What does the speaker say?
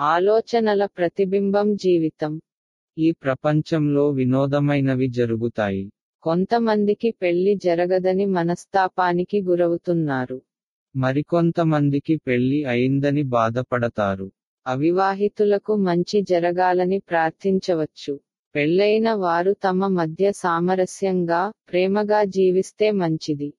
ఆలోచనల ప్రతిబింబం జీవితం. ఈ ప్రపంచంలో వినోదమైనవి జరుగుతాయి. కొంతమందికి పెళ్ళి జరగదని మనస్తాపానికి గురవుతున్నారు. మరికొంతమందికి పెళ్ళి అయిందని బాధపడతారు. అవివాహితులకు మంచి జరగాలని ప్రార్థించవచ్చు. పెళ్ళైన వారు తమ మధ్య సామరస్యంగా ప్రేమగా జీవిస్తే మంచిది.